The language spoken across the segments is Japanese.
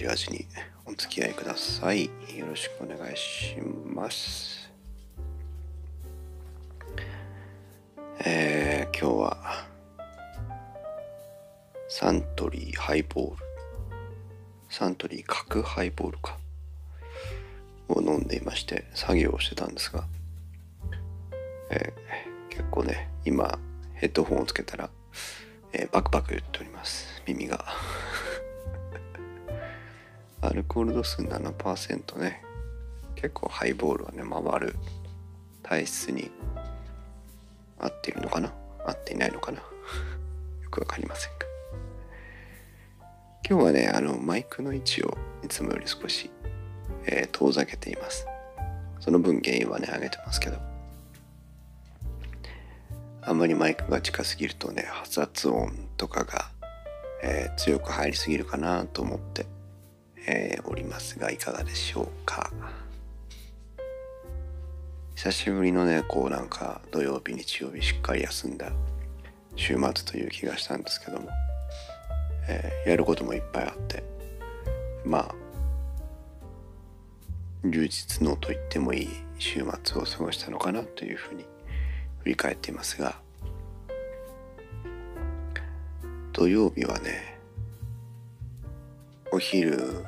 もコーヒーラジにお付き合いください。よろしくお願いします。えー今日はサントリーハイボール。サントリー角ハイボールか。を飲んでいまして作業をしてたんですが、えー結構ね今ヘッドホンをつけたら、えーバクバク言っております。耳が。アルコール度数7%ね。結構ハイボールはね回る体質に合っているのかな？合っていないのかな？よくわかりませんが。今日はねあのマイクの位置をいつもより少し、えー遠ざけています。その分原因はね上げてますけど。あんまりマイクが近すぎるとね発圧音とかが、えー強く入りすぎるかなと思って、えーおりますがいかがでしょうか？久しぶりのねこうなんか土曜日日曜日しっかり休んだ週末という気がしたんですけども、えーやることもいっぱいあってまあ充実のと言ってもいい週末を過ごしたのかなというふうに振り返っていますが土曜日はねお昼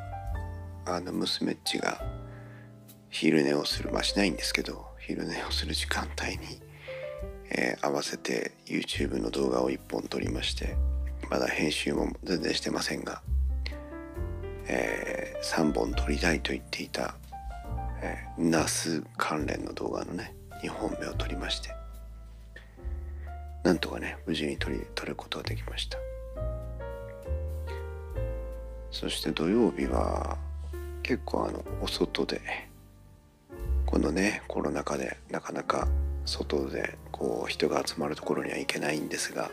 あの娘っちが昼寝をするまあしないんですけど昼寝をする時間帯に、えー合わせて YouTube の動画を1本撮りましてまだ編集も全然してませんが、え3本撮りたいと言っていた、えー、ナス関連の動画のね2本目を撮りましてなんとかね無事に撮り撮ることができました。そして土曜日は結構あのお外でこのねコロナ禍でなかなか外でこう人が集まるところには行けないんですが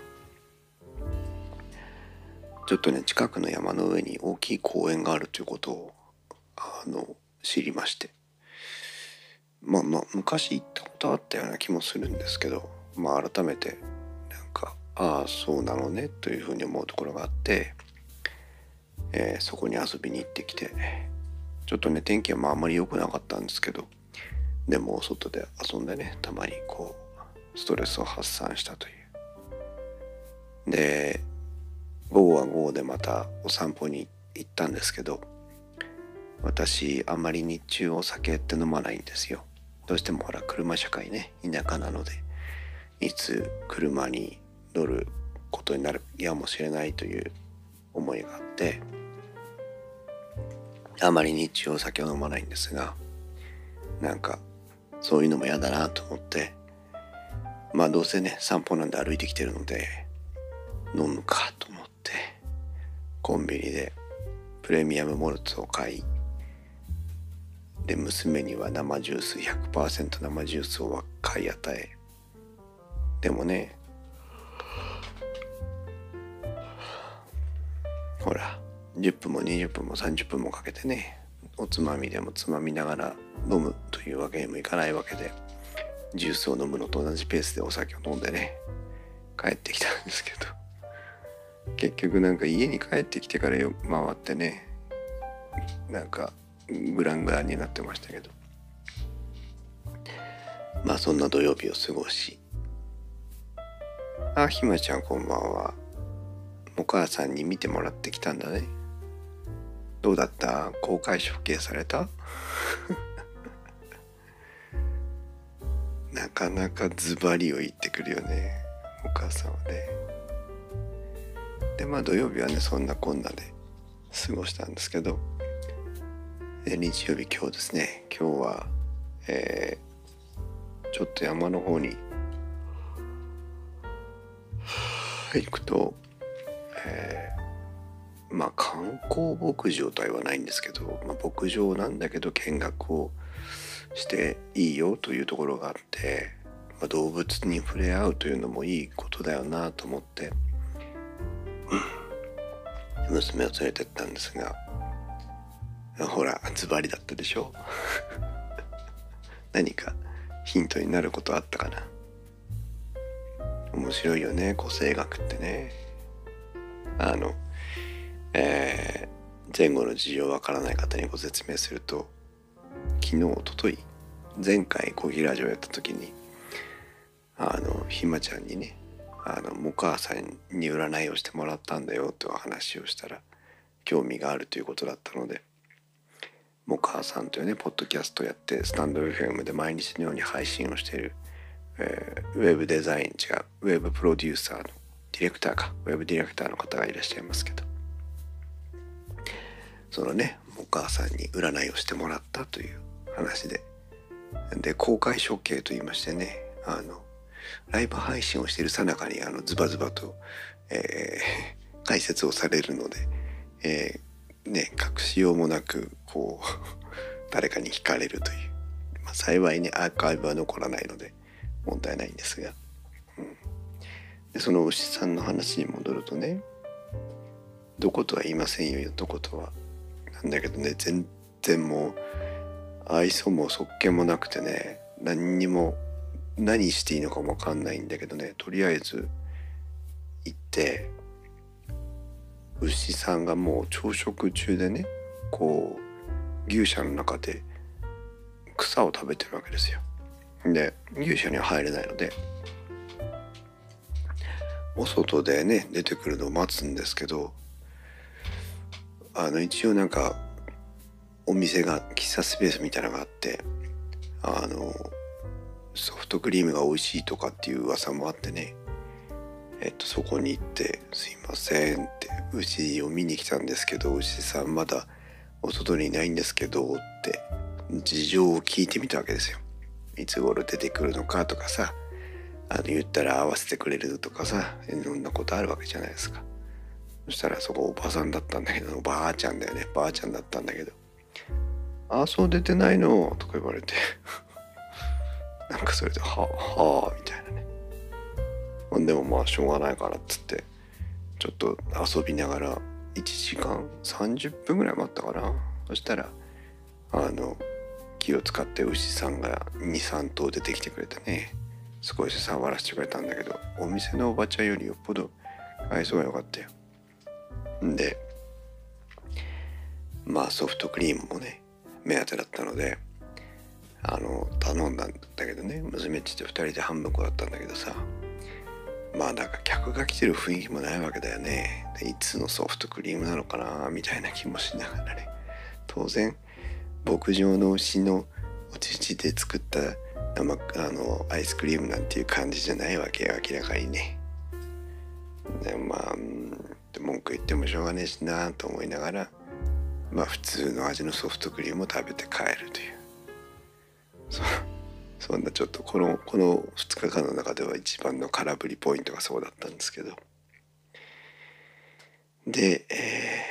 ちょっとね近くの山の上に大きい公園があるということをあの知りまして。まあまあ昔行ったことあったような気もするんですけどまあ改めてなんかああそうなのねというふうに思うところがあって、えーそこに遊びに行ってきてちょっとね天気はまああんまり良くなかったんですけどでも外で遊んでねたまにこうストレスを発散したという。で午後は午後でまたお散歩に行ったんですけど私あんまり日中お酒って飲まないんですよ。どうしてもほら車社会ね田舎なのでいつ車に乗ることになるやもしれないという思いがあってあまり日中お酒を飲まないんですがなんかそういうのも嫌だなと思ってまあどうせね散歩なんで歩いてきてるので飲むかと思ってコンビニでプレミアムモルツを買いで娘には生ジュース100%生ジュースを買い与えでもねほら10分も20分も30分もかけてねおつまみでもつまみながら飲むというわけにもいかないわけでジュースを飲むのと同じペースでお酒を飲んでね帰ってきたんですけど。結局なんか家に帰ってきてからよ回ってねなんかグラングランになってましたけど。まあそんな土曜日を過ごし。あひまちゃんこんばんは。お母さんに見てもらってきたんだね。どうだった？公開処刑された？なかなかズバリを言ってくるよねお母さんはね。でまあ土曜日はねそんなこんなで過ごしたんですけど日曜日今日ですね。今日はえーちょっと山の方に行くとえーまあ観光牧場とは言わないんですけど、まあ、牧場なんだけど見学をしていいよというところがあって、まあ、動物に触れ合うというのもいいことだよなと思って娘を連れてったんですがほらズバリだったでしょ？何かヒントになることあったかな？面白いよね個性学ってね。あのえー、前後の事情わからない方にご説明すると昨日おととい前回コーヒーラジオやった時にあのひまちゃんにねあのお母さんに占いをしてもらったんだよという話をしたら興味があるということだったのでモカさんというねポッドキャストやってスタンド FM で毎日のように配信をしている、えー、ウェブデザイン違うウェブプロデューサーのディレクターかウェブディレクターの方がいらっしゃいますけどそのねお母さんに占いをしてもらったという話で。で公開処刑と言いましてねあのライブ配信をしているさなかにあのズバズバと、えー、解説をされるので、えー、ね隠しようもなくこう 誰かに聞かれるという、まあ、幸いねアーカイブは残らないので問題ないんですが、うん、でその牛さんの話に戻るとねどことは言いませんよどことは。なんだけどね全然もう愛想もそっけもなくてね何にも何していいのかもわかんないんだけどねとりあえず行って牛さんがもう朝食中でねこう牛舎の中で草を食べてるわけですよ。で牛舎には入れないのでお外でね出てくるのを待つんですけどあの一応なんかお店が喫茶スペースみたいなのがあってあのソフトクリームが美味しいとかっていう噂もあってねえっとそこに行って「すいません」って「牛を見に来たんですけど牛さんまだお外にいないんですけど」って事情を聞いてみたわけですよ。いつ頃出てくるのかとかさあの言ったら合わせてくれるとかさいろんなことあるわけじゃないですか。そしたらそこおばさんだったんだけどおばあちゃんだよね。ばあちゃんだったんだけど「あそう出てないの」とか言われて。なんかそれで「はあはあ」みたいなね。でもまあしょうがないからっつってちょっと遊びながら1時間30分ぐらい待ったかな。そしたらあの気を使って牛さんが23頭出てきてくれてね少し触らせてくれたんだけどお店のおばちゃんよりよっぽど愛想が良かったよ。でまあソフトクリームもね目当てだったのであの頼んだんだけどね娘っちと2人で半分こだったんだけどさまあなんか客が来てる雰囲気もないわけだよね。いつのソフトクリームなのかなみたいな気もしながらね。当然牧場の牛のお乳で作った生あのアイスクリームなんていう感じじゃないわけ明らかにね。でまあ文句言ってもしょうがねえしなと思いながらまあ普通の味のソフトクリームを食べて帰るという。そそんなちょっとこのこの2日間の中では一番の空振りポイントがそうだったんですけど。で、え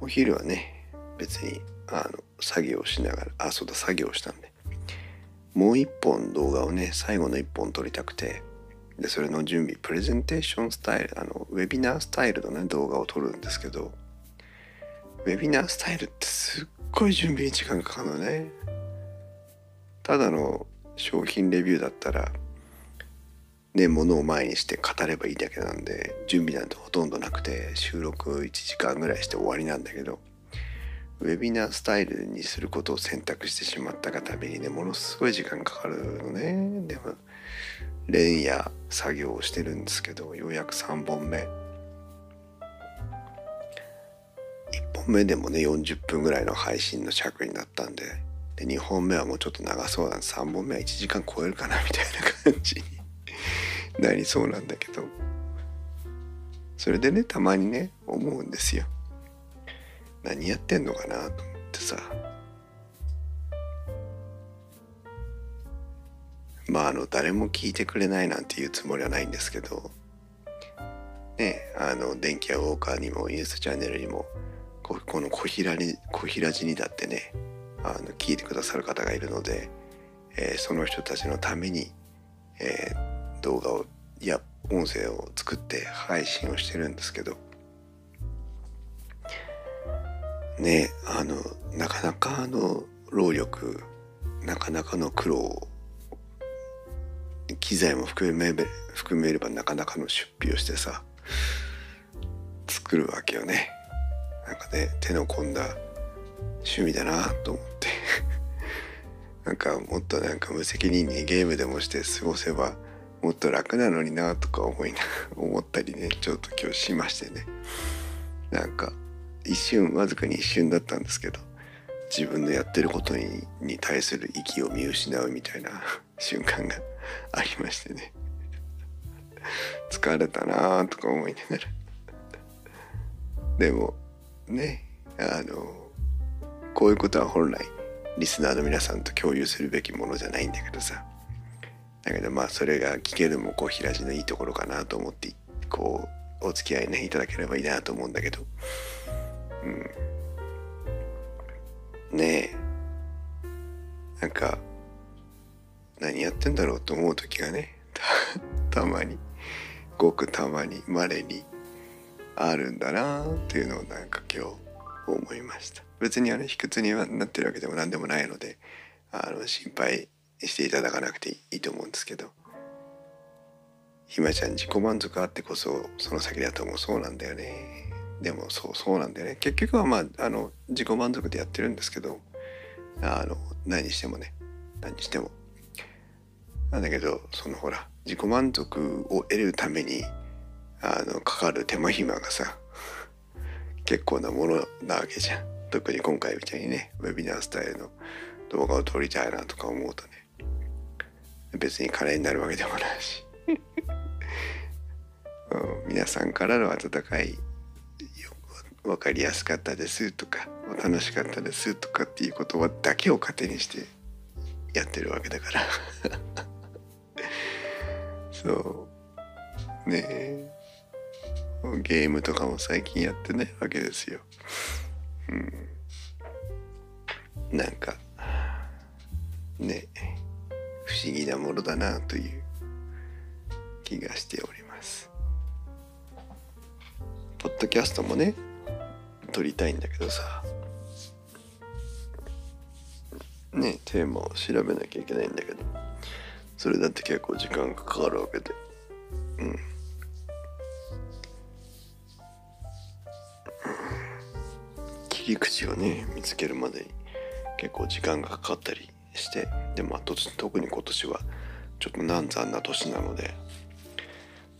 ー、お昼はね別にあの作業しながらあそうだ作業したんで。もう一本動画をね最後の一本撮りたくて。でそれの準備プレゼンテーションスタイルあのウェビナースタイルのね動画を撮るんですけどウェビナースタイルってすっごい準備に時間かかるのね。ただの商品レビューだったらね物を前にして語ればいいだけなんで準備なんてほとんどなくて収録1時間ぐらいして終わりなんだけどウェビナースタイルにすることを選択してしまったがためにねものすごい時間かかるのね。でも連夜作業をしてるんですけどようやく3本目。1本目でもね40分ぐらいの配信の尺になったんでで2本目はもうちょっと長そうなんで3本目は1時間超えるかなみたいな感じに なりそうなんだけど。それでねたまにね思うんですよ。何やってんのかなと思ってさ。まああの誰も聞いてくれないなんていうつもりはないんですけどねあの電気屋ウォーカーにもインスチャンネルにもここの小平に小平寺にだってねあの聞いてくださる方がいるので、えー、その人たちのために、えー、動画をいや音声を作って配信をしてるんですけどねあのなかなかあの労力なかなかの苦労を機材も含め含めればなかなかの出費をしてさ作るわけよね。なんかね手の込んだ趣味だなと思って。なんかもっとなんか無責任にゲームでもして過ごせばもっと楽なのになとか思いな思ったりねちょっと今日しましてね。なんか一瞬わずかに一瞬だったんですけど自分のやってることにに対する息を見失うみたいな 瞬間が ありましてね。疲れたなとか思いながら。でもねあのこういうことは本来リスナーの皆さんと共有するべきものじゃないんだけどさ。だけどまあそれが聞けるもこう平地のいいところかなと思ってこうお付き合いねいただければいいなと思うんだけど。うん。ねえ。なんか何やってんだろうと思う時がね たまにごくたまにまれにあるんだなっていうのをなんか今日思いました。別にあれ卑屈にはなってるわけでも何でもないのであの心配していただかなくていいと思うんですけど。ひまちゃん自己満足あってこそその先だと思う。そうなんだよね。でもそうそうなんだよね。結局はまああの自己満足でやってるんですけどあの何してもね何してもなんだけどそのほら自己満足を得るためにあのかかる手間暇がさ結構なものなわけじゃん。特に今回みたいにねウェビナースタイルの動画を撮りたいなとか思うとね別に金になるわけでもないし。皆さんからの温かい分かりやすかったですとか楽しかったですとかっていう言葉だけを糧にしてやってるわけだから。そう。ねえ。ゲームとかも最近やってないわけですよ。うん、なんかね不思議なものだなという気がしております。ポッドキャストもね撮りたいんだけどさ。ねテーマを調べなきゃいけないんだけど。それだって結構時間がかかるわけで。うん。切り口をね見つけるまでに結構時間がかかったりしてでも特に今年はちょっと難産な年なので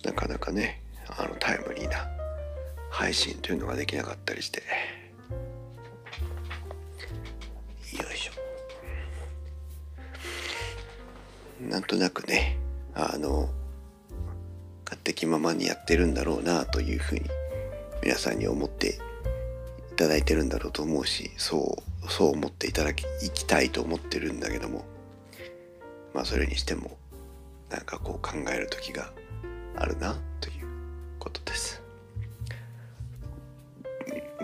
なかなかねあのタイムリーな配信というのができなかったりして。よいしょ。なんとなくねあの勝手気ままにやってるんだろうなというふうに皆さんに思っていただいてるんだろうと思うしそうそう思っていただきいきたいと思ってるんだけどもまあそれにしてもなんかこう考える時があるなということです。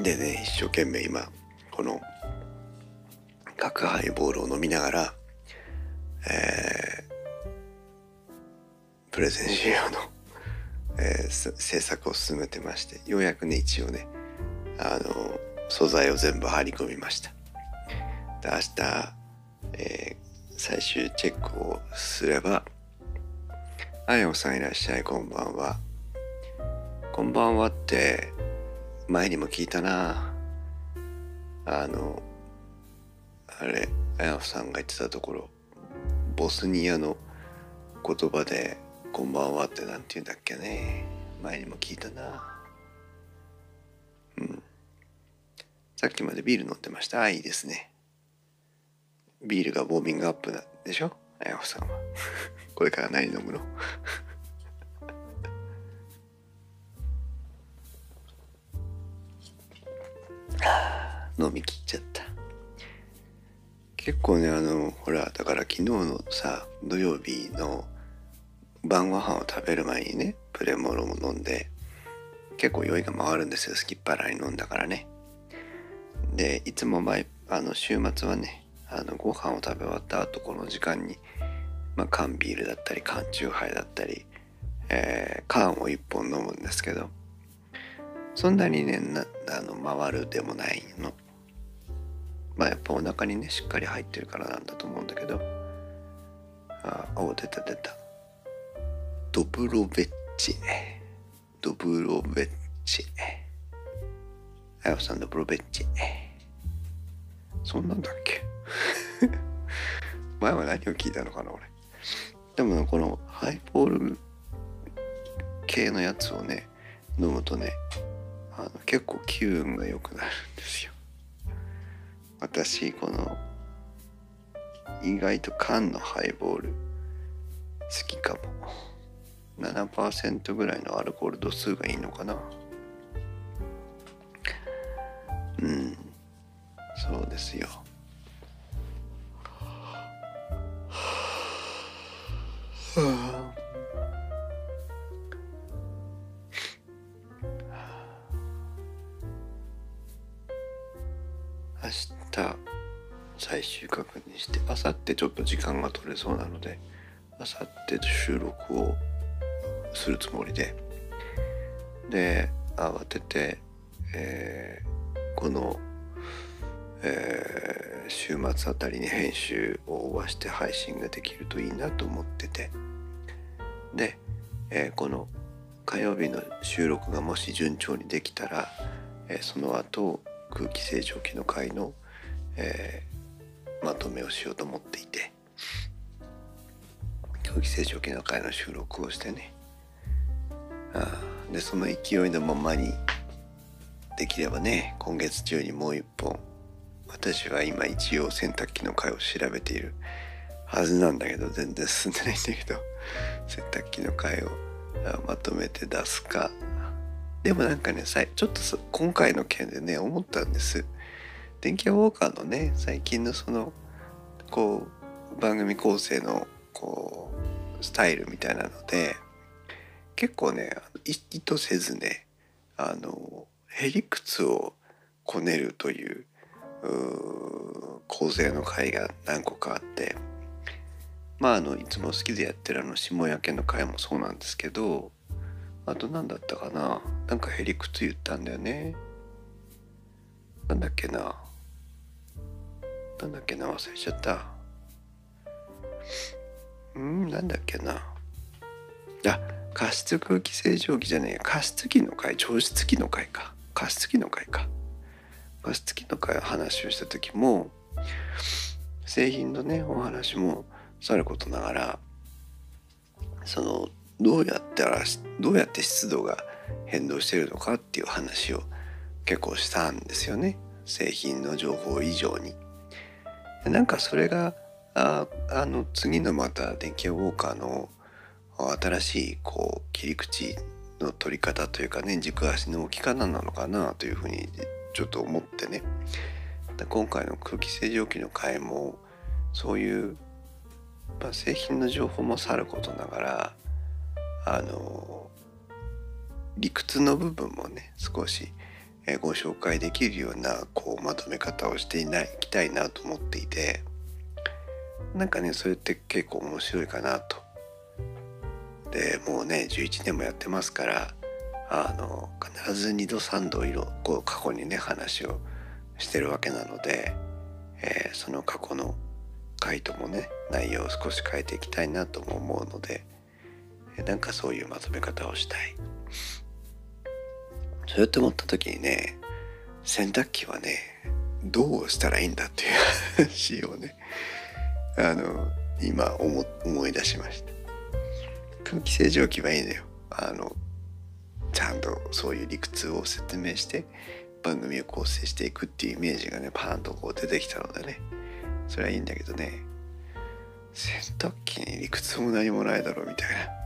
でね一生懸命今この角ハイボールを飲みながらえ、プレゼン資料の、えー、制作を進めてましてようやくね一応ねあの素材を全部貼り込みました。で明日、えー、最終チェックをすれば「あやおさんいらっしゃいこんばんは」「こんばんは」って前にも聞いたな。あのあれあやおさんが言ってたところボスニアの言葉で「こんばんは」って何て言うんだっけね前にも聞いたなうんさっきまでビール飲んでました。あ、いいですね。ビールがウォーミングアップなんでしょ？あやほさんは。これから何飲むの？飲み切っちゃった。結構ね、あの、ほら、だから昨日のさ、土曜日の晩ご飯を食べる前にね、プレモルも飲んで、結構酔いが回るんですよ。すきっ腹に飲んだからね。でいつも前あの週末はねあのご飯を食べ終わった後この時間に、まあ、缶ビールだったり缶チューハイだったり、えー、缶を1本飲むんですけどそんなにねなあの回るでもないのまあやっぱお腹にねしっかり入ってるからなんだと思うんだけどあお出た出たドブロベッチドブロベッチあやさんドブロベッチそんなんだっけ前は何を聞いたのかな俺。でもこのハイボール系のやつをね飲むとねあの結構気分が良くなるんですよ。私この意外と缶のハイボール好きかも。7%ぐらいのアルコール度数がいいのかな。うんそうですよ。はあ。明日最終確認して明後日ちょっと時間が取れそうなので明後日収録をするつもりで。で慌てて、えー、この、えー、週末あたりに編集を終わして配信ができるといいなと思ってて。で、えー、この火曜日の収録がもし順調にできたら、え、その後空気清浄機の回の、え、まとめをしようと思っていて。空気清浄機の回の収録をしてね。あでその勢いのままにできればね今月中にもう一本私は今一応洗濯機の回を調べているはずなんだけど全然進んでないんだけど 洗濯機の回をまとめて出すか。でもなんかねちょっと今回の件でね思ったんです。電気ウォーカーのね最近のそのこう番組構成のこうスタイルみたいなので結構ね意図せずねあのへりくつをこねるというう構成の回が何個かあってまああのいつも好きでやってるあの下焼けの回もそうなんですけどあと何だったかななんかへりくつ言ったんだよね。なんだっけななんだっけな忘れちゃった。うんなんだっけな。あ加湿空気清浄機じゃねえ加湿器の回除湿器の回か。加湿器の回か。加湿器の回の話をした時も製品のねお話もさることながらそのどうやったらどうやって湿度が変動してるのかっていう話を結構したんですよね。製品の情報以上に。なんかそれがああの次のまた電気ウォーカーの新しいこう切り口の取り方というかね軸足の置き方なのかなというふうにちょっと思ってね今回の空気清浄機の回もそういう、まあ、製品の情報もさることながらあの理屈の部分もね少しご紹介できるようなこうまとめ方をしていないきたいなと思っていてなんかねそれって結構面白いかなと。でもうね11年もやってますからあの必ず2度3度色こう過去にね話をしてるわけなので、えー、その過去の回答もね内容を少し変えていきたいなとも思うので。なんかそういうまとめ方をしたいそうやって思った時にね洗濯機はねどうしたらいいんだっていう話をねあの今思思い出しました空気清浄機はいいのよ。あのちゃんとそういう理屈を説明して番組を構成していくっていうイメージがねパーンとこう出てきたのでね。それはいいんだけどね。洗濯機に理屈も何もないだろうみたいな。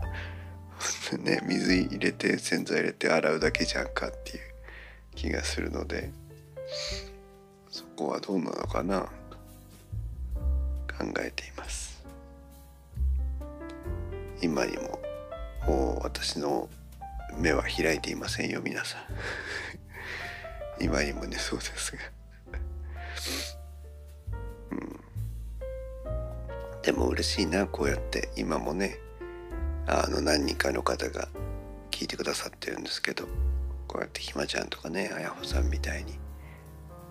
ね水入れて洗剤入れて洗うだけじゃんかっていう。気がするので。そこはどうなのかな。考えています。今にももう私の目は開いていませんよ皆さん。今にもねそうですが。うん。でも嬉しいなこうやって。今もねあの何人かの方が聞いてくださってるんですけどこうやってひまちゃんとかねあやほさんみたいに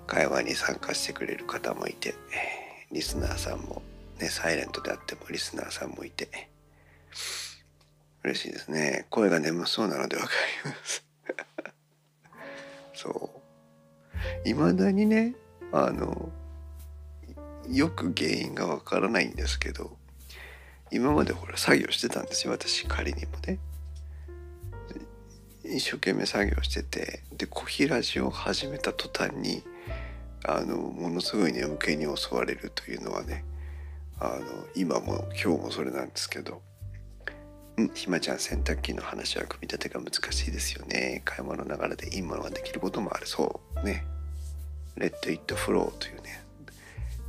会話に参加してくれる方もいてリスナーさんもねサイレントであってもリスナーさんもいて嬉しいですね。声が眠そうなのでわかります。そう。いまだにねあのよく原因がわからないんですけど今までほら作業してたんですよ。私仮にもね。一生懸命作業しててで小平ラジを始めた途端にあのものすごい眠気に襲われるというのはねあの今も今日もそれなんですけど「ひまちゃん洗濯機の話は組み立てが難しいですよね。買い物ながらでいいものができることもある。そうね。レッド・イット・フローというね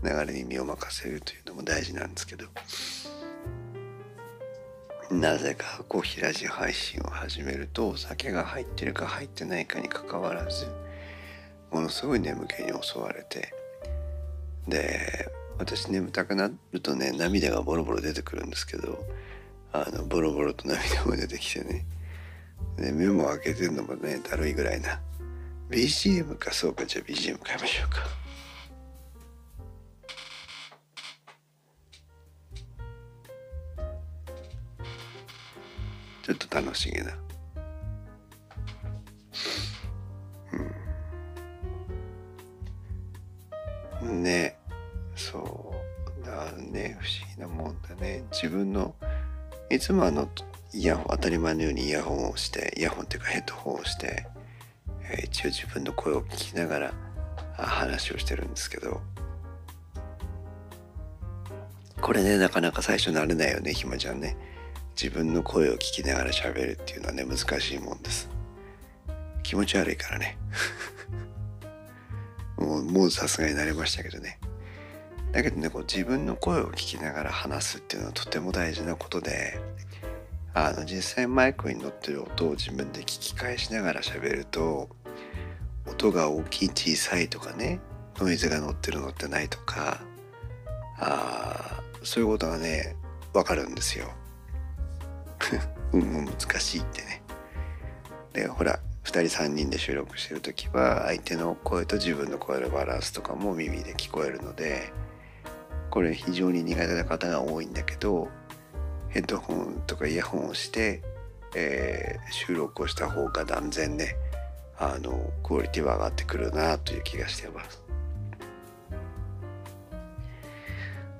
流れに身を任せるというのも大事なんですけど。なぜかこう平地配信を始めるとお酒が入ってるか入ってないかにかかわらずものすごい眠気に襲われてで私眠たくなるとね涙がボロボロ出てくるんですけどあのボロボロと涙も出てきてねで目も開けてるのもねだるいぐらいな BGM かそうかじゃあ BGM 変えましょうか。ちょっと楽しげな。いつもあのイヤホン当たり前のようにイヤホンをしてイヤホンっていうかヘッドホンをして、えー、一応自分の声を聞きながら話をしてるんですけど。これねなかなか最初慣れないよねひまちゃんね。自分の声を聞きながら喋るっていうのはね難しいもんです。気持ち悪いからね。もうもうさすがになれましたけどね。だけどねこう自分の声を聞きながら話すっていうのはとても大事なことであの実際マイクに乗ってる音を自分で聞き返しながら喋ると音が大きい小さいとかねノイズが乗ってるのってないとかあそういうことがねわかるんですよ。うん難しいってねでほら2人3人で収録してる時は相手の声と自分の声のバランスとかも耳で聞こえるのでこれ非常に苦手な方が多いんだけどヘッドホンとかイヤホンをして、えー、収録をした方が断然ねあのクオリティは上がってくるなという気がしてます。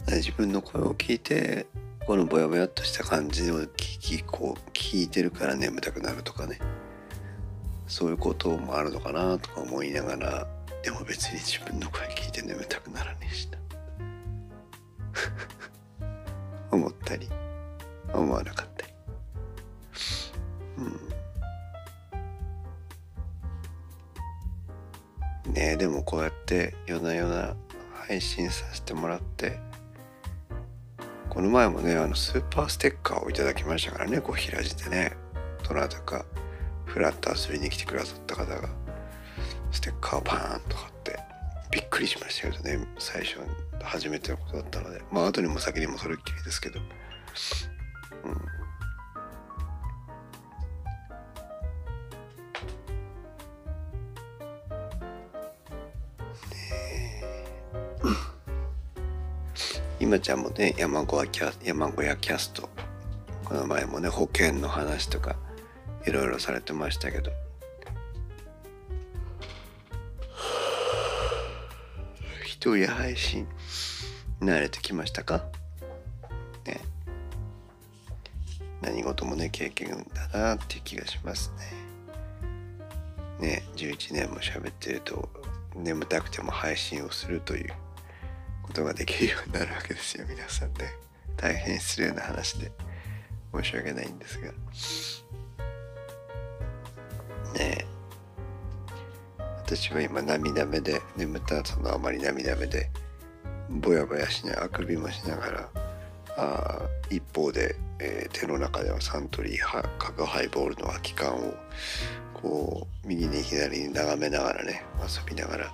自分の声を聞いてこのぼやぼやっとした感じを聞きこう聞いてるから眠たくなるとかねそういうこともあるのかなとか思いながらでも別に自分の声聞いて眠たくならねえしな 思ったり思わなかったり。うん。ねえでもこうやって夜な夜な配信させてもらってこの前もねあのスーパーステッカーをいただきましたからねこう平地でねどなたかフラッと遊びに来てくださった方がステッカーをパーンと貼っくりしましたけどね最初初めてのことだったので。まあ後にも先にもそれっきりですけど。うん。今ちゃんもね山小屋キャ山小屋キャスト。この前もね保険の話とかいろいろされてましたけど。人配信慣れてきましたかね何事もね経験だなっていう気がしますねね11年も喋ってると眠たくても配信をするということができるようになるわけですよ皆さんね大変失礼な話で申し訳ないんですがねえ私は今涙目で眠った後のあまり涙目でぼやぼやしないあくびもしながらあ一方で、えー、手の中ではサントリー角ハイボールの空き缶をこう右に左に眺めながらね遊びながら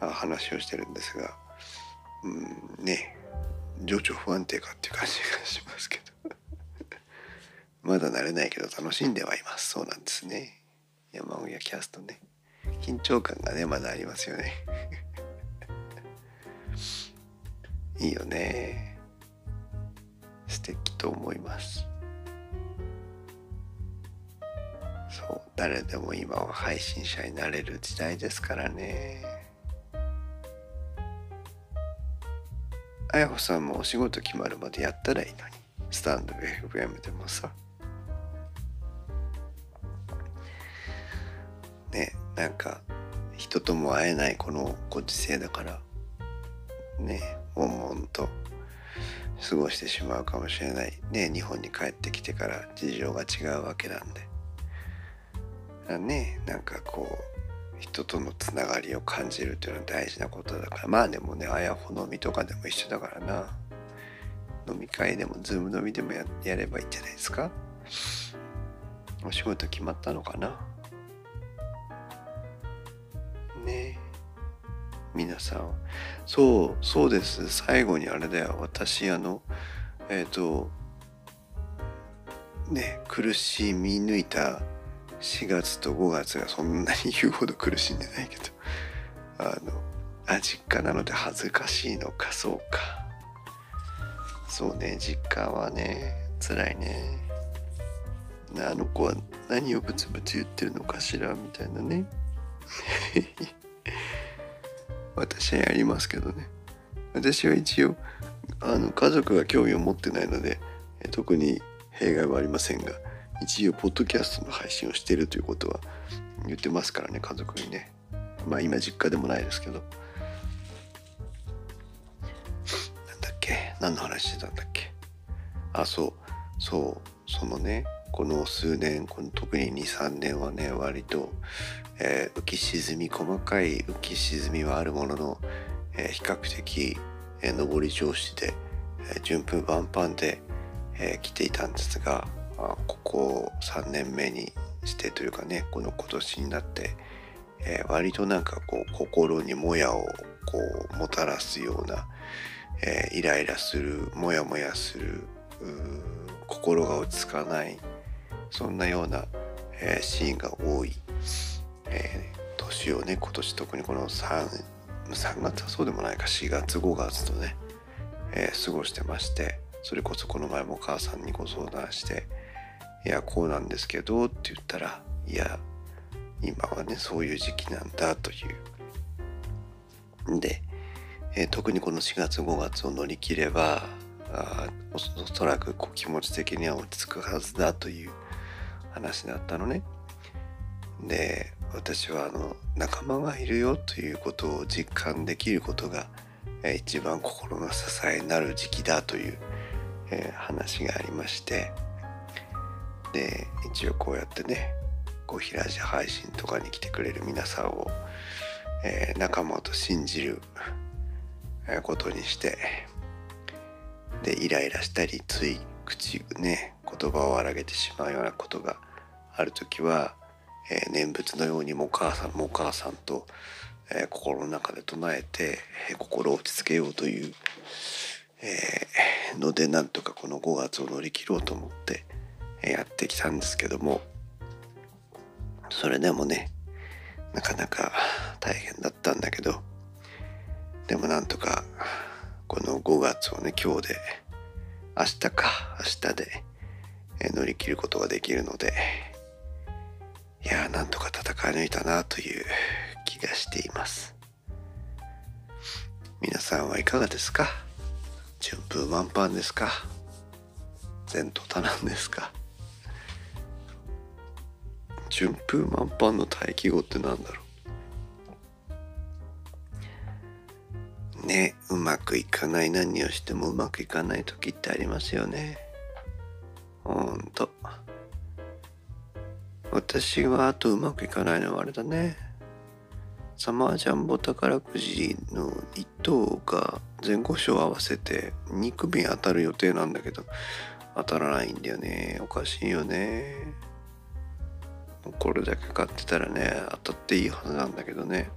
あ話をしてるんですがうんね情緒不安定かっていう感じがしますけど。まだ慣れないけど楽しんではいます。そうなんですね。山小屋キャストね。緊張感がねまだありますよね。いいよね。素敵と思います。そう誰でも今は配信者になれる時代ですからね。あやほさんもお仕事決まるまでやったらいいのに。スタンド FM でもさ。ね。なんか人とも会えないこのご時世だからね悶々と過ごしてしまうかもしれない。ね日本に帰ってきてから事情が違うわけなんで。ねなんかこう人とのつながりを感じるというのは大事なことだから。まあでもねあやほ飲みとかでも一緒だからな。飲み会でもズーム飲みでもやればいいんじゃないですか。お仕事決まったのかな。皆さん。そうそうです。最後にあれだよ。私あのえっ、ー、とね苦しみ抜いた4月と5月がそんなに言うほど苦しんでないけどあのあ実家なので恥ずかしいのかそうか。そうね実家はね辛いね。あの子は何をブツブツ言ってるのかしらみたいなね。私はやりますけどね。私は一応あの家族が興味を持ってないので特に弊害はありませんが一応ポッドキャストの配信をしているということは言ってますからね家族にね。まあ今実家でもないですけど。なんだっけ？何の話してたんだっけ？あそう。そう。そのねこの数年この特に23年はね割と、えー、浮き沈み細かい浮き沈みはあるものの、えー、比較的、えー、上り調子で、えー、順風満帆で、えー、来ていたんですが、まあ、ここ3年目にしてというかねこの今年になって、えー、割となんかこう心にもやをこうもたらすような、えー、イライラするもやもやする心が落ち着かないそんなような、えー、シーンが多い、えー、年をね今年特にこの 3, 3月はそうでもないか4月5月とね、えー、過ごしてましてそれこそこの前もお母さんにご相談して「いやこうなんですけど」って言ったら「いや今はねそういう時期なんだ」という。で、えー、特にこの4月5月を乗り切ればあおそらくこう気持ち的には落ち着くはずだという話だったのね。で私はあの仲間がいるよということを実感できることが一番心の支えになる時期だという、えー、話がありましてで一応こうやってねこう平地配信とかに来てくれる皆さんを、えー、仲間と信じることにしてでイライラしたりつい口ね言葉を荒げてしまうようなことがある時は、えー、念仏のようにもお母さんもお母さんと、えー、心の中で唱えて、えー、心を落ち着けようという、えのでなんとかこの5月を乗り切ろうと思って、えやってきたんですけどもそれでもねなかなか大変だったんだけどでもなんとかこの5月をね今日で明日か明日で乗り切ることができるのでいやーなんとか戦い抜いたなという気がしています。皆さんはいかがですか？順風満帆ですか？前途多難ですか？順風満帆の待機語って何だろう？ねうまくいかない何をしてもうまくいかない時ってありますよね。ほんと。私はあとうまくいかないのはあれだね。サマージャンボ宝くじの1等が前後賞合わせて2組当たる予定なんだけど当たらないんだよね。おかしいよね。これだけ買ってたらね当たっていいはずなんだけどね。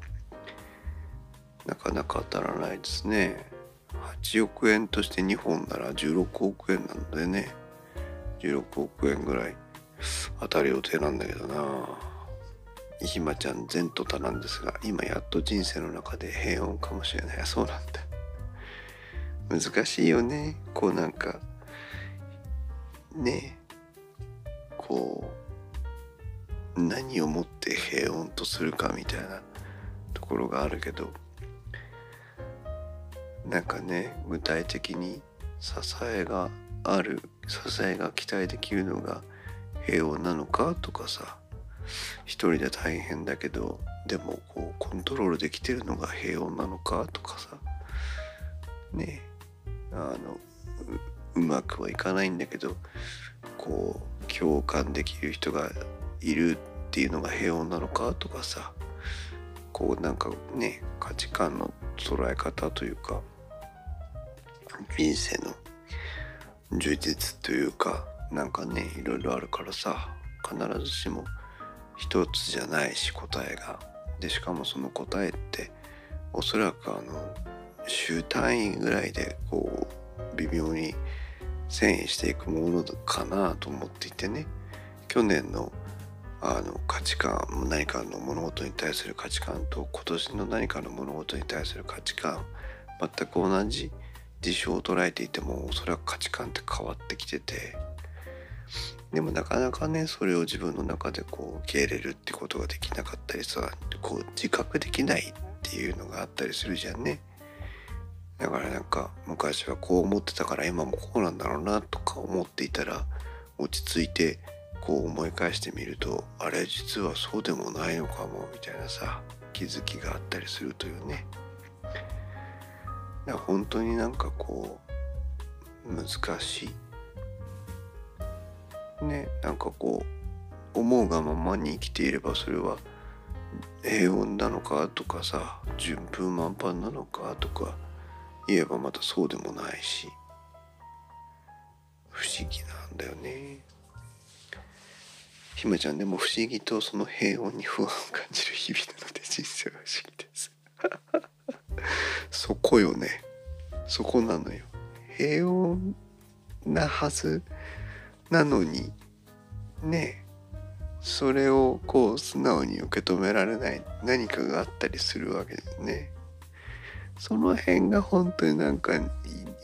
なかなか当たらないですね。8億円として2本なら16億円なのでね。16億円ぐらい当たる予定なんだけどな。ひまちゃん前途多なんですが今やっと人生の中で平穏かもしれない。そうなんだ。難しいよね。こうなんかね。こう何をもって平穏とするかみたいなところがあるけど。なんかね具体的に支えがある支えが期待できるのが平穏なのかとかさ一人で大変だけどでもこうコントロールできてるのが平穏なのかとかさねあのうまくはいかないんだけどこう共感できる人がいるっていうのが平穏なのかとかさこうなんかね価値観の捉え方というか人生の充実というかなんかねいろいろあるからさ必ずしも一つじゃないし答えが。でしかもその答えっておそらくあの週単位ぐらいでこう微妙に遷移していくものかなと思っていてね。去年のあの価値観何かの物事に対する価値観と今年の何かの物事に対する価値観全く同じ事象を捉えていてもそらく価値観って変わってきててでもなかなかねそれを自分の中でこう受け入れるってことができなかったりさこう自覚できないっていうのがあったりするじゃんね。だからなんか昔はこう思ってたから今もこうなんだろうなとか思っていたら落ち着いてこう思い返してみるとあれ実はそうでもないのかもみたいなさ気づきがあったりするというね。だから本当になんかこう難しい。ねなんかこう思うがままに生きていればそれは平穏なのかとかさ順風満帆なのかとか言えばまたそうでもないし不思議なんだよね。ひまちゃんでも不思議とその平穏に不安を感じる日々なので人生は。不思議こよね。そこなのよ。平穏なはずなのにねそれをこう素直に受け止められない。何かがあったりするわけですね。その辺が本当になんか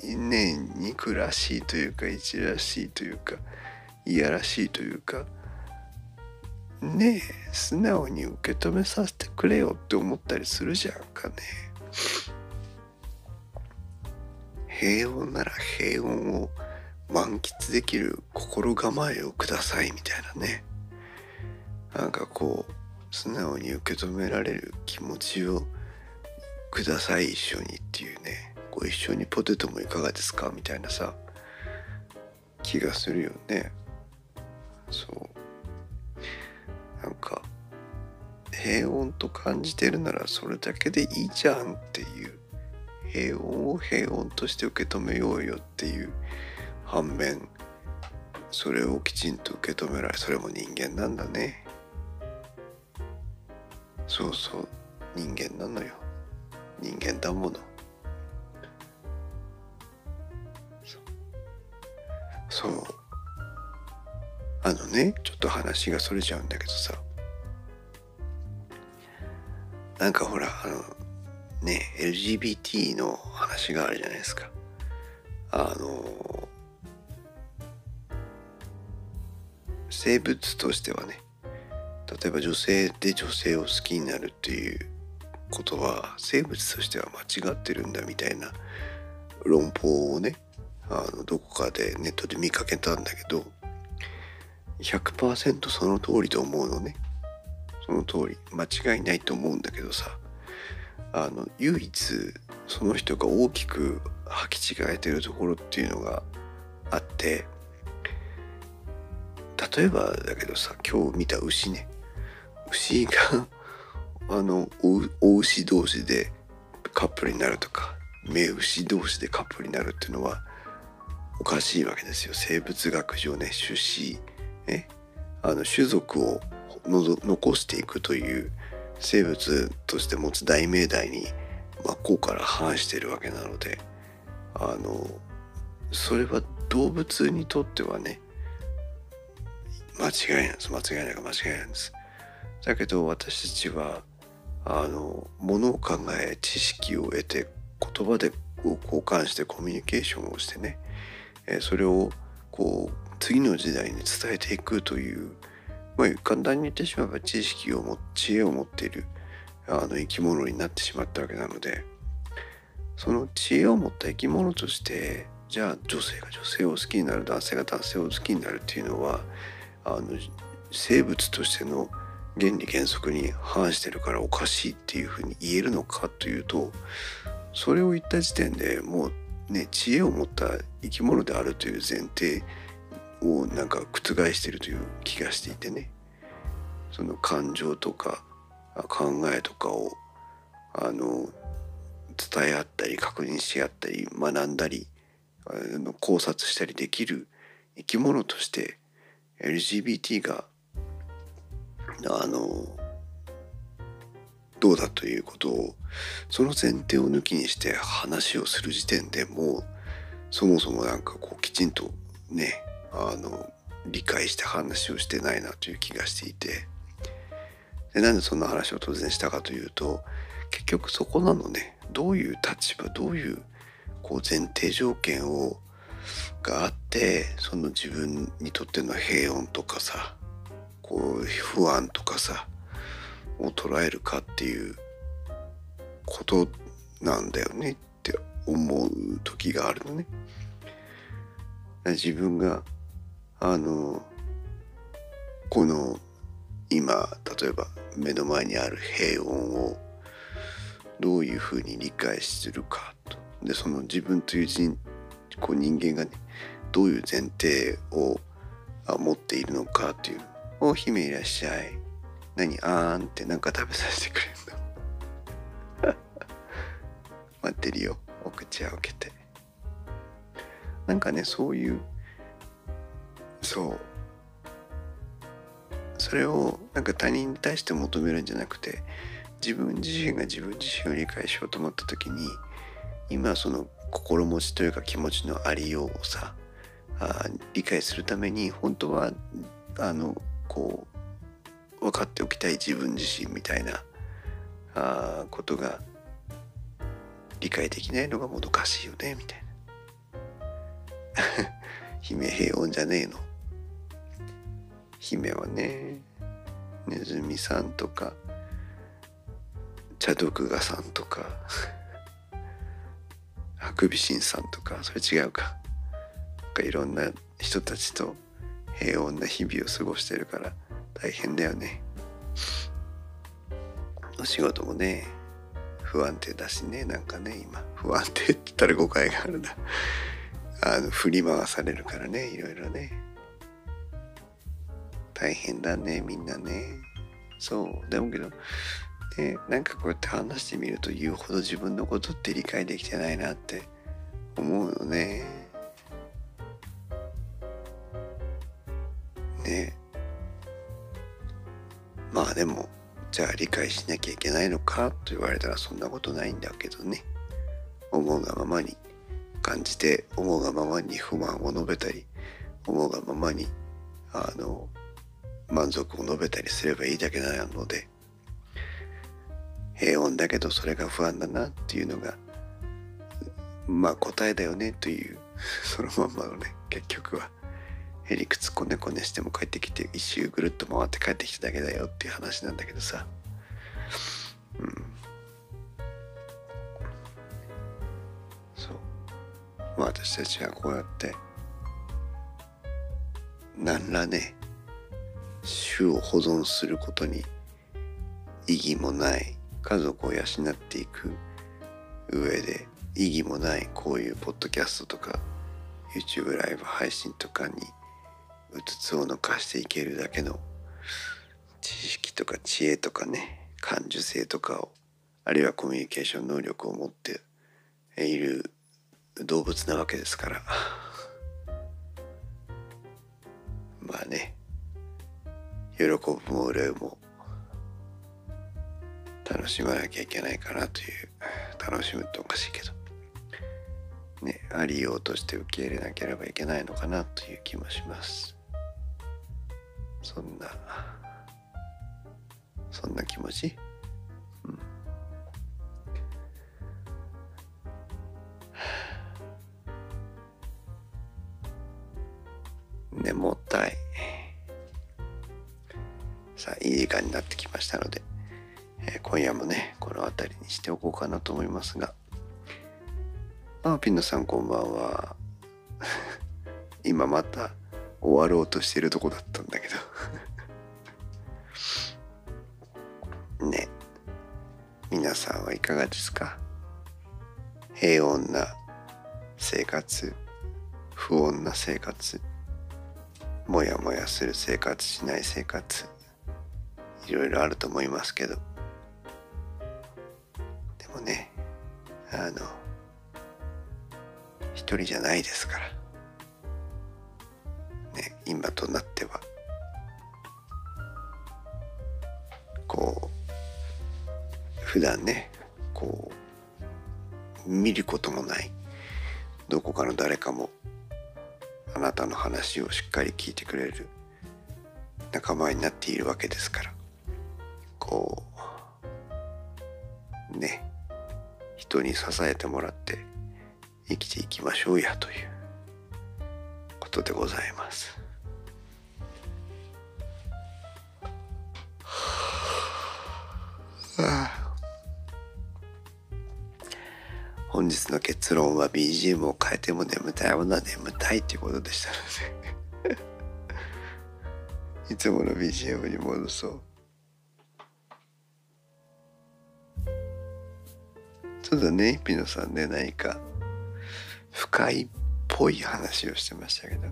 ね憎らしいというか一らしいというかいやらしいというかねえ。素直に受け止めさせてくれよって思ったりするじゃんかね。平穏なら平穏を満喫できる心構えをくださいみたいなね。なんかこう素直に受け止められる気持ちをください一緒にっていうね。ご一緒にポテトもいかがですかみたいなさ気がするよね。そう。なんか平穏と感じてるならそれだけでいいじゃんっていう平穏を平穏として受け止めようよっていう反面それをきちんと受け止められそれも人間なんだね。そうそう。人間なのよ。人間だもの。そう。あのねちょっと話がそれちゃうんだけどさ。なんかほらあのね LGBT の話があるじゃないですか。あの生物としてはね例えば女性で女性を好きになるっていうことは生物としては間違ってるんだみたいな論法をねあのどこかでネットで見かけたんだけど100%その通りと思うのね。その通り。間違いないと思うんだけどさ。あの唯一その人が大きく履き違えてるところっていうのがあって例えばだけどさ今日見た牛ね。牛があのお牛同士でカップルになるとか目牛同士でカップルになるっていうのはおかしいわけですよ。生物学上ね種子ね。あの種族を残していくという生物として持つ大命題に真っ向から反しているわけなのであのそれは動物にとってはね間違いなんです。間違いないか間違いなんです。だけど私たちはあのものを考え知識を得て言葉で交換してコミュニケーションをしてね、えそれをこう次の時代に伝えていくというまあ、簡単に言ってしまえば知識を持知恵を持っているあの生き物になってしまったわけなのでその知恵を持った生き物としてじゃあ女性が女性を好きになる男性が男性を好きになるっていうのはあの生物としての原理原則に反してるからおかしいっていうふうに言えるのかというとそれを言った時点でもうね知恵を持った生き物であるという前提をなんか覆してるという気がしていてね。その感情とか考えとかをあの伝え合ったり確認し合ったり学んだり考察したりできる生き物として LGBT があのどうだということをその前提を抜きにして話をする時点でもうそもそもなんかこうきちんとねあの理解して話をしてないなという気がしていてでなんでそんな話を突然したかというと結局そこなのねどういう立場どういうこう前提条件をがあってその自分にとっての平穏とかさこう不安とかさを捉えるかっていうことなんだよねって思う時があるのね。自分があのこの今例えば目の前にある平穏をどういうふうに理解するかと。でその自分という人こう人間がねどういう前提を持っているのかという「お姫いらっしゃい」何？あーんってなんか食べさせてくれるの。待ってるよ。お口開けて。なんかねそういうそう。それをなんか他人に対して求めるんじゃなくて自分自身が自分自身を理解しようと思った時に今その心持ちというか気持ちのありようをさあ理解するために本当はあのこう分かっておきたい自分自身みたいなあことが理解できないのがもどかしいよねみたいな。姫平穏じゃねえの。姫はねネズミさんとか茶毒ガさんとか ハクビシンさんとかそれ違うか。なんかいろんな人たちと平穏な日々を過ごしてるから大変だよね。お仕事もね不安定だしねなんかね今。不安定って言ったら誤解があるな。あの振り回されるからねいろいろね。大変だねみんなね。そうでもけどでなんかこうやって話してみると言うほど自分のことって理解できてないなって思うのね。ね。まあでもじゃあ理解しなきゃいけないのかと言われたらそんなことないんだけどね。思うがままに感じて思うがままに不満を述べたり思うがままにあの満足を述べたりすればいいだけなので平穏だけどそれが不安だなっていうのがまあ答えだよねというそのまんまのね結局はへりくつこねこねしても帰ってきて一周ぐるっと回って帰ってきただけだよっていう話なんだけどさ。うん。そう。まあ私たちはこうやって何らね種を保存することに意義もない家族を養っていく上で意義もないこういうポッドキャストとか YouTube ライブ配信とかにうつつを抜かしていけるだけの知識とか知恵とかね感受性とかをあるいはコミュニケーション能力を持っている動物なわけですからまあね喜ぶも憂うも楽しまなきゃいけないかなという楽しむっておかしいけど。ねありようとして受け入れなければいけないのかなという気もします。そんなそんな気持ち？うん。眠たい。さあいい時間になってきましたので、えー、今夜もねこの辺りにしておこうかなと思いますが。あピンノさんこんばんは。今また終わろうとしてるとこだったんだけど。ね。皆さんはいかがですか？平穏な生活不穏な生活もやもやする生活しない生活。いろいろあると思いますけど。でもねあの一人じゃないですから。ね今となっては。こう普段ねこう見ることもない。どこかの誰かもあなたの話をしっかり聞いてくれる仲間になっているわけですから。こうね人に支えてもらって生きていきましょうやということでございます。本日の結論は BGM を変えても眠たいものは眠たいっていうことでしたので いつもの BGM に戻そう。そうだね、ピノさんね、何か深いっぽい話をしてましたけど、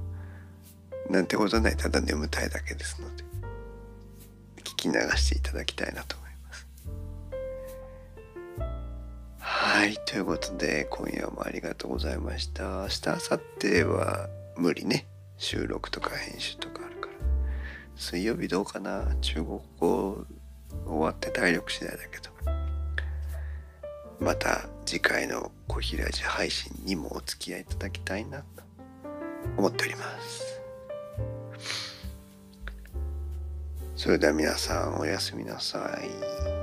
なんてことない、ただ眠たいだけですので、聞き流していただきたいなと思います。はい、ということで、今夜もありがとうございました。明日、明後日は無理ね。収録とか編集とかあるから。水曜日どうかな？中国語終わって体力次第だけど。また次回の小平寺配信にもお付き合いいただきたいなと思っております。それでは皆さんおやすみなさい。